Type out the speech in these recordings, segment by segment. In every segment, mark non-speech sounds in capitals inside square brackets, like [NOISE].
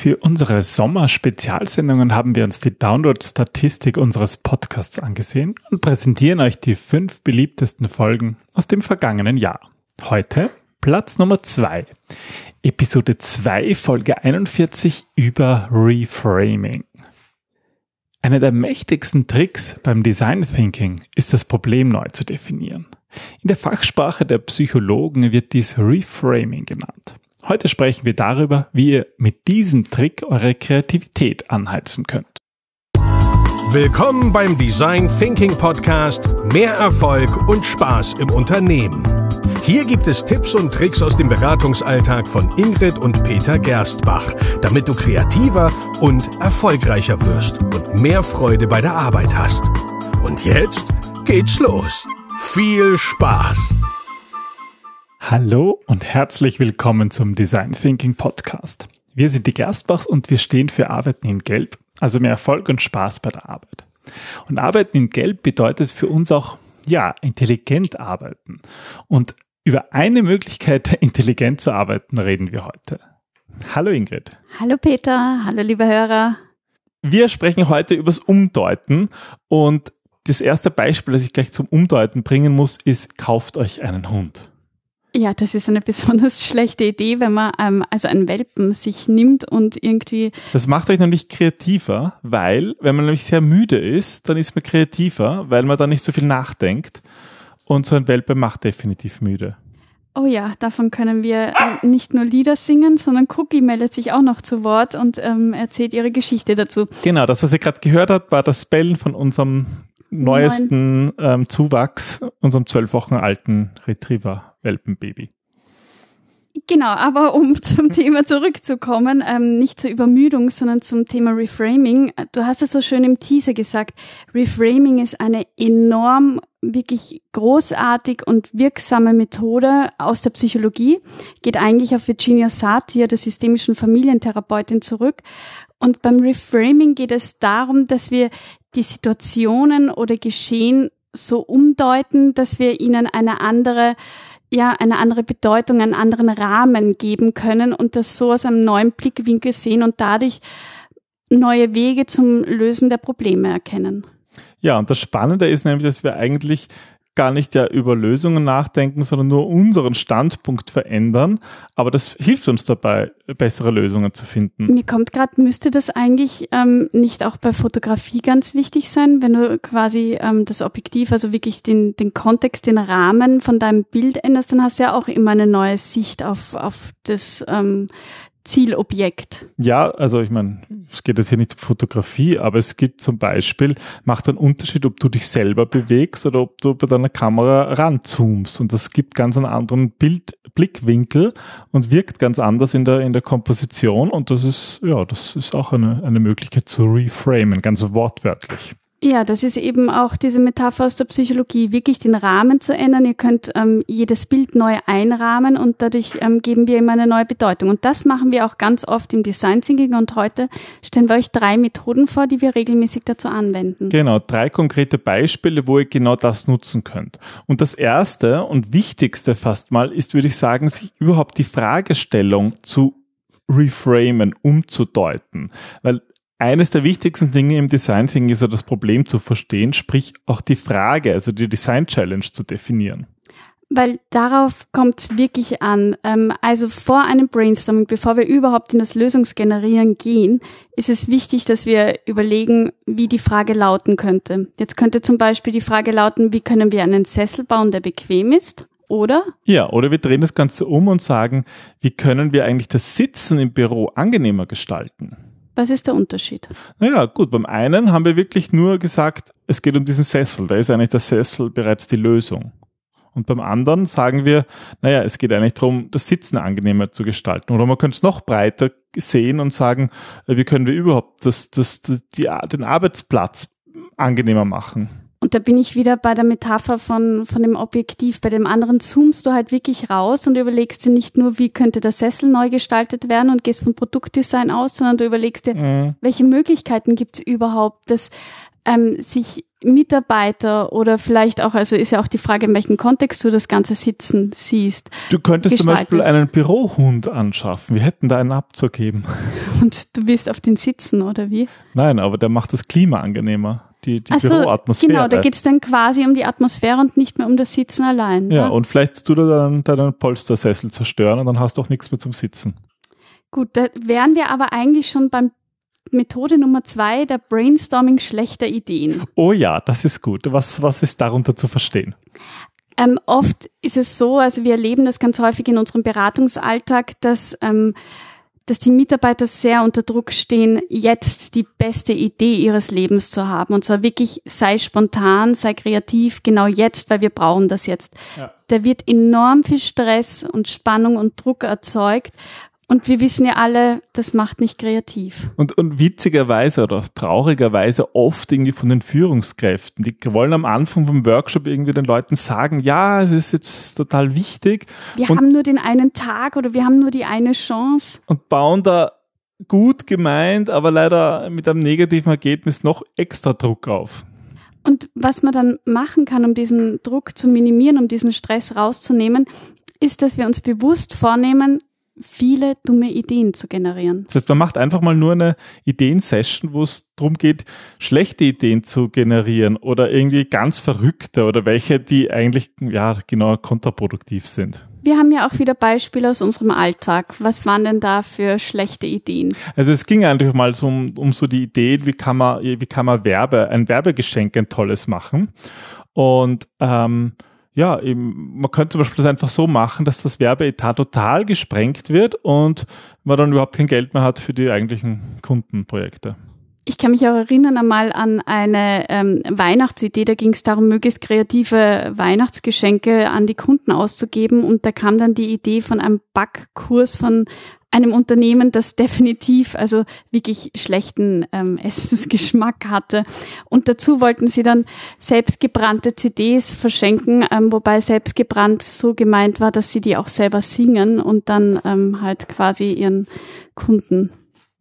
Für unsere Sommer-Spezialsendungen haben wir uns die Download-Statistik unseres Podcasts angesehen und präsentieren euch die fünf beliebtesten Folgen aus dem vergangenen Jahr. Heute Platz Nummer zwei, Episode 2, Folge 41 über Reframing. Einer der mächtigsten Tricks beim Design Thinking ist das Problem neu zu definieren. In der Fachsprache der Psychologen wird dies Reframing genannt. Heute sprechen wir darüber, wie ihr mit diesem Trick eure Kreativität anheizen könnt. Willkommen beim Design Thinking Podcast. Mehr Erfolg und Spaß im Unternehmen. Hier gibt es Tipps und Tricks aus dem Beratungsalltag von Ingrid und Peter Gerstbach, damit du kreativer und erfolgreicher wirst und mehr Freude bei der Arbeit hast. Und jetzt geht's los. Viel Spaß! Hallo und herzlich willkommen zum Design Thinking Podcast. Wir sind die Gerstbachs und wir stehen für Arbeiten in Gelb, also mehr Erfolg und Spaß bei der Arbeit. Und Arbeiten in Gelb bedeutet für uns auch, ja, intelligent arbeiten. Und über eine Möglichkeit, [LAUGHS] intelligent zu arbeiten, reden wir heute. Hallo Ingrid. Hallo Peter, hallo liebe Hörer. Wir sprechen heute übers Umdeuten und das erste Beispiel, das ich gleich zum Umdeuten bringen muss, ist, kauft euch einen Hund. Ja, das ist eine [LAUGHS] besonders schlechte Idee, wenn man ähm, also einen Welpen sich nimmt und irgendwie. Das macht euch nämlich kreativer, weil, wenn man nämlich sehr müde ist, dann ist man kreativer, weil man dann nicht so viel nachdenkt. Und so ein Welpe macht definitiv müde. Oh ja, davon können wir äh, nicht nur Lieder singen, sondern Cookie meldet sich auch noch zu Wort und ähm, erzählt ihre Geschichte dazu. Genau, das, was ihr gerade gehört habt, war das Bellen von unserem neuesten ähm, Zuwachs, unserem zwölf Wochen alten Retriever-Welpenbaby. Genau, aber um [LAUGHS] zum Thema zurückzukommen, ähm, nicht zur Übermüdung, sondern zum Thema Reframing. Du hast es so schön im Teaser gesagt. Reframing ist eine enorm, wirklich großartig und wirksame Methode aus der Psychologie. Geht eigentlich auf Virginia Satir, der systemischen Familientherapeutin, zurück. Und beim Reframing geht es darum, dass wir die Situationen oder Geschehen so umdeuten, dass wir ihnen eine andere ja, eine andere Bedeutung, einen anderen Rahmen geben können und das so aus einem neuen Blickwinkel sehen und dadurch neue Wege zum Lösen der Probleme erkennen. Ja, und das Spannende ist nämlich, dass wir eigentlich gar nicht ja über Lösungen nachdenken, sondern nur unseren Standpunkt verändern. Aber das hilft uns dabei, bessere Lösungen zu finden. Mir kommt gerade, müsste das eigentlich ähm, nicht auch bei Fotografie ganz wichtig sein, wenn du quasi ähm, das Objektiv, also wirklich den, den Kontext, den Rahmen von deinem Bild änderst, dann hast du ja auch immer eine neue Sicht auf, auf das, ähm, Zielobjekt. Ja, also ich meine, es geht jetzt hier nicht um Fotografie, aber es gibt zum Beispiel, macht einen Unterschied, ob du dich selber bewegst oder ob du bei deiner Kamera ranzoomst. Und das gibt ganz einen anderen Bild, Blickwinkel und wirkt ganz anders in der, in der Komposition. Und das ist, ja, das ist auch eine, eine Möglichkeit zu reframen, ganz wortwörtlich. Ja, das ist eben auch diese Metapher aus der Psychologie, wirklich den Rahmen zu ändern. Ihr könnt ähm, jedes Bild neu einrahmen und dadurch ähm, geben wir ihm eine neue Bedeutung. Und das machen wir auch ganz oft im Design Thinking und heute stellen wir euch drei Methoden vor, die wir regelmäßig dazu anwenden. Genau, drei konkrete Beispiele, wo ihr genau das nutzen könnt. Und das erste und wichtigste fast mal ist, würde ich sagen, sich überhaupt die Fragestellung zu reframen, umzudeuten. Weil eines der wichtigsten Dinge im Design Thinking ist ja das Problem zu verstehen, sprich auch die Frage, also die Design Challenge zu definieren. Weil darauf kommt es wirklich an. Ähm, also vor einem Brainstorming, bevor wir überhaupt in das Lösungsgenerieren gehen, ist es wichtig, dass wir überlegen, wie die Frage lauten könnte. Jetzt könnte zum Beispiel die Frage lauten, wie können wir einen Sessel bauen, der bequem ist? Oder? Ja, oder wir drehen das Ganze um und sagen, wie können wir eigentlich das Sitzen im Büro angenehmer gestalten? Was ist der Unterschied? Naja, gut, beim einen haben wir wirklich nur gesagt, es geht um diesen Sessel. Da ist eigentlich der Sessel bereits die Lösung. Und beim anderen sagen wir, naja, es geht eigentlich darum, das Sitzen angenehmer zu gestalten. Oder man könnte es noch breiter sehen und sagen, wie können wir überhaupt das, das, die, den Arbeitsplatz angenehmer machen. Und da bin ich wieder bei der Metapher von, von dem Objektiv. Bei dem anderen zoomst du halt wirklich raus und überlegst dir nicht nur, wie könnte der Sessel neu gestaltet werden und gehst vom Produktdesign aus, sondern du überlegst dir, mhm. welche Möglichkeiten gibt es überhaupt, dass ähm, sich Mitarbeiter oder vielleicht auch, also ist ja auch die Frage, in welchem Kontext du das ganze Sitzen siehst. Du könntest gestaltest. zum Beispiel einen Bürohund anschaffen. Wir hätten da einen Abzug geben. Und du willst auf den sitzen, oder wie? Nein, aber der macht das Klima angenehmer. Die, die Ach so, Büroatmosphäre. genau, da geht's dann quasi um die Atmosphäre und nicht mehr um das Sitzen allein. Ja, ne? und vielleicht tut er dann deinen Polstersessel zerstören und dann hast du auch nichts mehr zum Sitzen. Gut, da wären wir aber eigentlich schon beim Methode Nummer zwei, der Brainstorming schlechter Ideen. Oh ja, das ist gut. Was, was ist darunter zu verstehen? Ähm, oft ist es so, also wir erleben das ganz häufig in unserem Beratungsalltag, dass, ähm, dass die Mitarbeiter sehr unter Druck stehen, jetzt die beste Idee ihres Lebens zu haben. Und zwar wirklich sei spontan, sei kreativ, genau jetzt, weil wir brauchen das jetzt. Ja. Da wird enorm viel Stress und Spannung und Druck erzeugt. Und wir wissen ja alle, das macht nicht kreativ. Und, und witzigerweise oder traurigerweise oft irgendwie von den Führungskräften. Die wollen am Anfang vom Workshop irgendwie den Leuten sagen, ja, es ist jetzt total wichtig Wir Und- haben nur den einen Tag oder wir haben nur die eine Chance. und bauen da gut gemeint, aber leider mit einem negativen Ergebnis noch extra Druck auf. Und was man dann machen kann, um diesen Druck zu minimieren, um diesen Stress rauszunehmen, ist, dass wir uns bewusst vornehmen, viele dumme Ideen zu generieren. Das heißt, man macht einfach mal nur eine Ideensession, wo es darum geht, schlechte Ideen zu generieren oder irgendwie ganz verrückte oder welche, die eigentlich, ja, genau kontraproduktiv sind. Wir haben ja auch wieder Beispiele aus unserem Alltag. Was waren denn da für schlechte Ideen? Also es ging einfach mal so um, um so die Idee, wie kann man, wie kann man Werbe, ein Werbegeschenk ein tolles machen. Und ähm, ja, eben, man könnte zum Beispiel das einfach so machen, dass das Werbeetat total gesprengt wird und man dann überhaupt kein Geld mehr hat für die eigentlichen Kundenprojekte. Ich kann mich auch erinnern einmal an eine ähm, Weihnachtsidee, da ging es darum, möglichst kreative Weihnachtsgeschenke an die Kunden auszugeben und da kam dann die Idee von einem Backkurs von einem Unternehmen, das [LAUGHS] definitiv also wirklich schlechten ähm, Essensgeschmack hatte. Und dazu wollten sie dann selbstgebrannte CDs verschenken, ähm, wobei selbstgebrannt so gemeint war, dass sie die auch selber singen und dann ähm, halt quasi ihren Kunden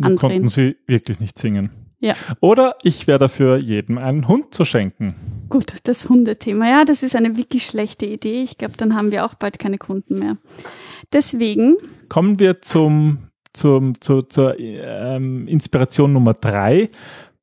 andrehen. konnten sie wirklich nicht singen. Ja. Oder ich wäre dafür, jedem einen Hund zu schenken. Gut, das Hundethema. Ja, das ist eine wirklich schlechte Idee. Ich glaube, dann haben wir auch bald keine Kunden mehr. Deswegen, Kommen wir zum, zum, zu, zur ähm, Inspiration Nummer drei.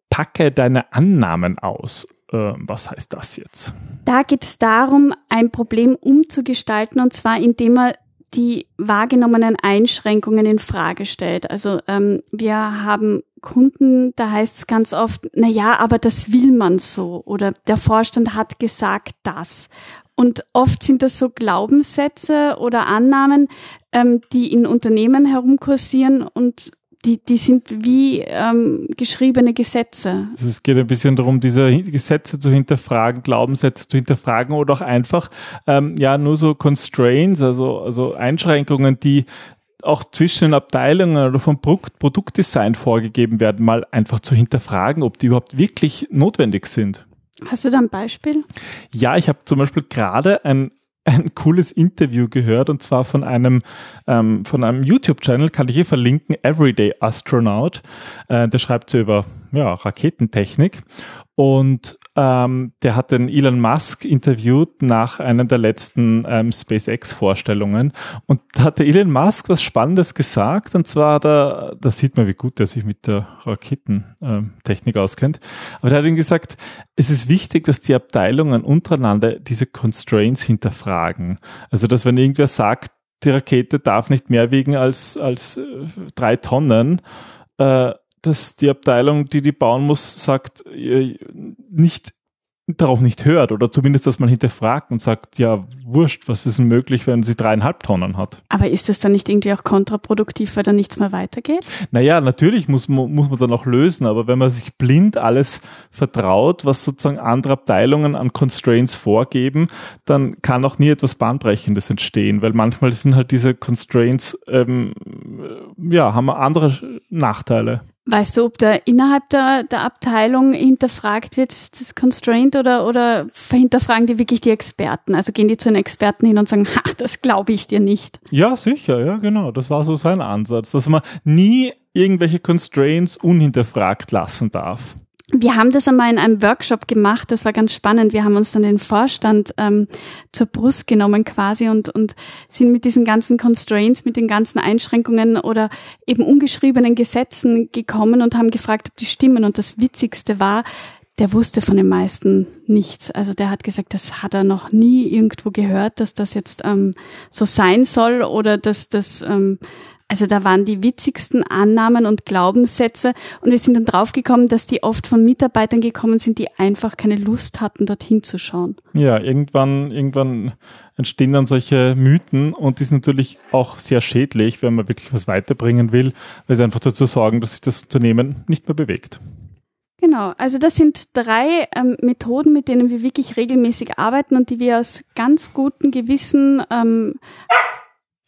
Packe deine Annahmen aus. Ähm, was heißt das jetzt? da geht es darum, ein Problem umzugestalten und zwar indem man die wahrgenommenen Einschränkungen in Frage stellt. Also ähm, wir haben Kunden, da heißt es ganz oft, na ja, aber das will man so oder der Vorstand hat gesagt das. Und oft sind das so Glaubenssätze oder Annahmen, ähm, die in Unternehmen herumkursieren und die, die sind wie ähm, geschriebene Gesetze. Also Es geht ein bisschen darum, diese Gesetze zu hinterfragen, Glaubenssätze zu hinterfragen oder auch einfach ähm, ja nur so Constraints, also, also Einschränkungen, die auch zwischen den Abteilungen oder vom Produkt, Produktdesign vorgegeben werden, mal einfach zu hinterfragen, ob die überhaupt wirklich notwendig sind. Hast du da ein Beispiel? Ja, ich habe zum Beispiel gerade ein, ein cooles Interview gehört und zwar von einem ähm, von einem YouTube-Channel, kann ich hier verlinken, Everyday Astronaut. Äh, der schreibt so über ja, Raketentechnik und ähm, der hat den Elon Musk interviewt nach einem der letzten ähm, SpaceX-Vorstellungen. Und da hat der Elon Musk was Spannendes gesagt. Und zwar, da, da sieht man, wie gut er sich mit der Raketentechnik auskennt, aber der hat ihm gesagt, es ist wichtig, dass die Abteilungen untereinander diese Constraints hinterfragen. Also, dass wenn irgendwer sagt, die Rakete darf nicht mehr wiegen als, als äh, drei Tonnen, äh, dass die Abteilung, die die bauen muss, sagt, äh, nicht darauf nicht hört oder zumindest, dass man hinterfragt und sagt, ja, wurscht, was ist denn möglich, wenn sie dreieinhalb Tonnen hat? Aber ist das dann nicht irgendwie auch kontraproduktiv, weil dann nichts mehr weitergeht? Naja, natürlich muss man, muss man dann auch lösen, aber wenn man sich blind alles vertraut, was sozusagen andere Abteilungen an Constraints vorgeben, dann kann auch nie etwas Bahnbrechendes entstehen, weil manchmal sind halt diese Constraints, ähm, ja, haben andere Nachteile. Weißt du, ob da innerhalb der, der Abteilung hinterfragt wird, ist das Constraint oder, oder hinterfragen die wirklich die Experten? Also gehen die zu den Experten hin und sagen, [LAUGHS] ha, das glaube ich dir nicht. Ja, sicher, ja, genau. Das war so sein Ansatz, dass man nie irgendwelche Constraints unhinterfragt lassen darf. Wir haben das einmal in einem Workshop gemacht, das war ganz spannend. Wir haben uns dann den Vorstand ähm, zur Brust genommen quasi und, und sind mit diesen ganzen Constraints, mit den ganzen Einschränkungen oder eben ungeschriebenen Gesetzen gekommen und haben gefragt, ob die stimmen. Und das Witzigste war, der wusste von den meisten nichts. Also der hat gesagt, das hat er noch nie irgendwo gehört, dass das jetzt ähm, so sein soll oder dass das ähm, also da waren die witzigsten Annahmen und Glaubenssätze und wir sind dann draufgekommen, dass die oft von Mitarbeitern gekommen sind, die einfach keine Lust hatten, dorthin zu schauen. Ja, irgendwann, irgendwann entstehen dann solche Mythen und die sind natürlich auch sehr schädlich, wenn man wirklich was weiterbringen will, weil sie einfach dazu sorgen, dass sich das Unternehmen nicht mehr bewegt. Genau, also das sind drei ähm, Methoden, mit denen wir wirklich regelmäßig arbeiten und die wir aus ganz gutem Gewissen ähm,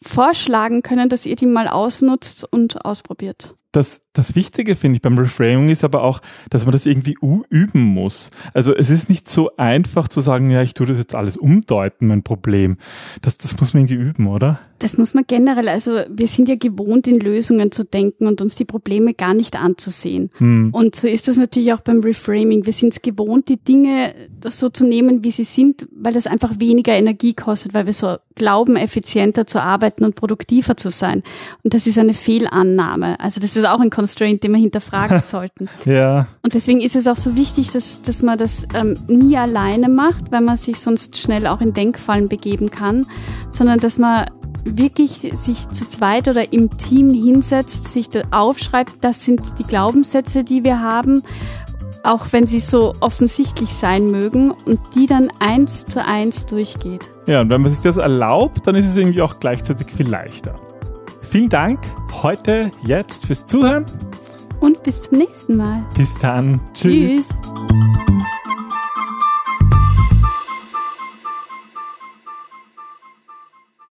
vorschlagen können, dass ihr die mal ausnutzt und ausprobiert. Das, das Wichtige finde ich beim Reframing ist aber auch, dass man das irgendwie üben muss. Also es ist nicht so einfach zu sagen, ja, ich tue das jetzt alles umdeuten, mein Problem. Das, das muss man irgendwie üben, oder? Das muss man generell, also wir sind ja gewohnt, in Lösungen zu denken und uns die Probleme gar nicht anzusehen. Hm. Und so ist das natürlich auch beim Reframing. Wir sind es gewohnt, die Dinge so zu nehmen, wie sie sind, weil das einfach weniger Energie kostet, weil wir so glauben, effizienter zu arbeiten und produktiver zu sein. Und das ist eine Fehlannahme. Also das ist auch ein Constraint, den wir hinterfragen [LAUGHS] sollten. ja. Und deswegen ist es auch so wichtig, dass, dass man das ähm, nie alleine macht, weil man sich sonst schnell auch in Denkfallen begeben kann, sondern dass man wirklich sich zu zweit oder im Team hinsetzt, sich da aufschreibt, das sind die Glaubenssätze, die wir haben, auch wenn sie so offensichtlich sein mögen und die dann eins zu eins durchgeht. Ja, und wenn man sich das erlaubt, dann ist es irgendwie auch gleichzeitig viel leichter. Vielen Dank heute, jetzt fürs Zuhören. Und bis zum nächsten Mal. Bis dann. Tschüss. Tschüss.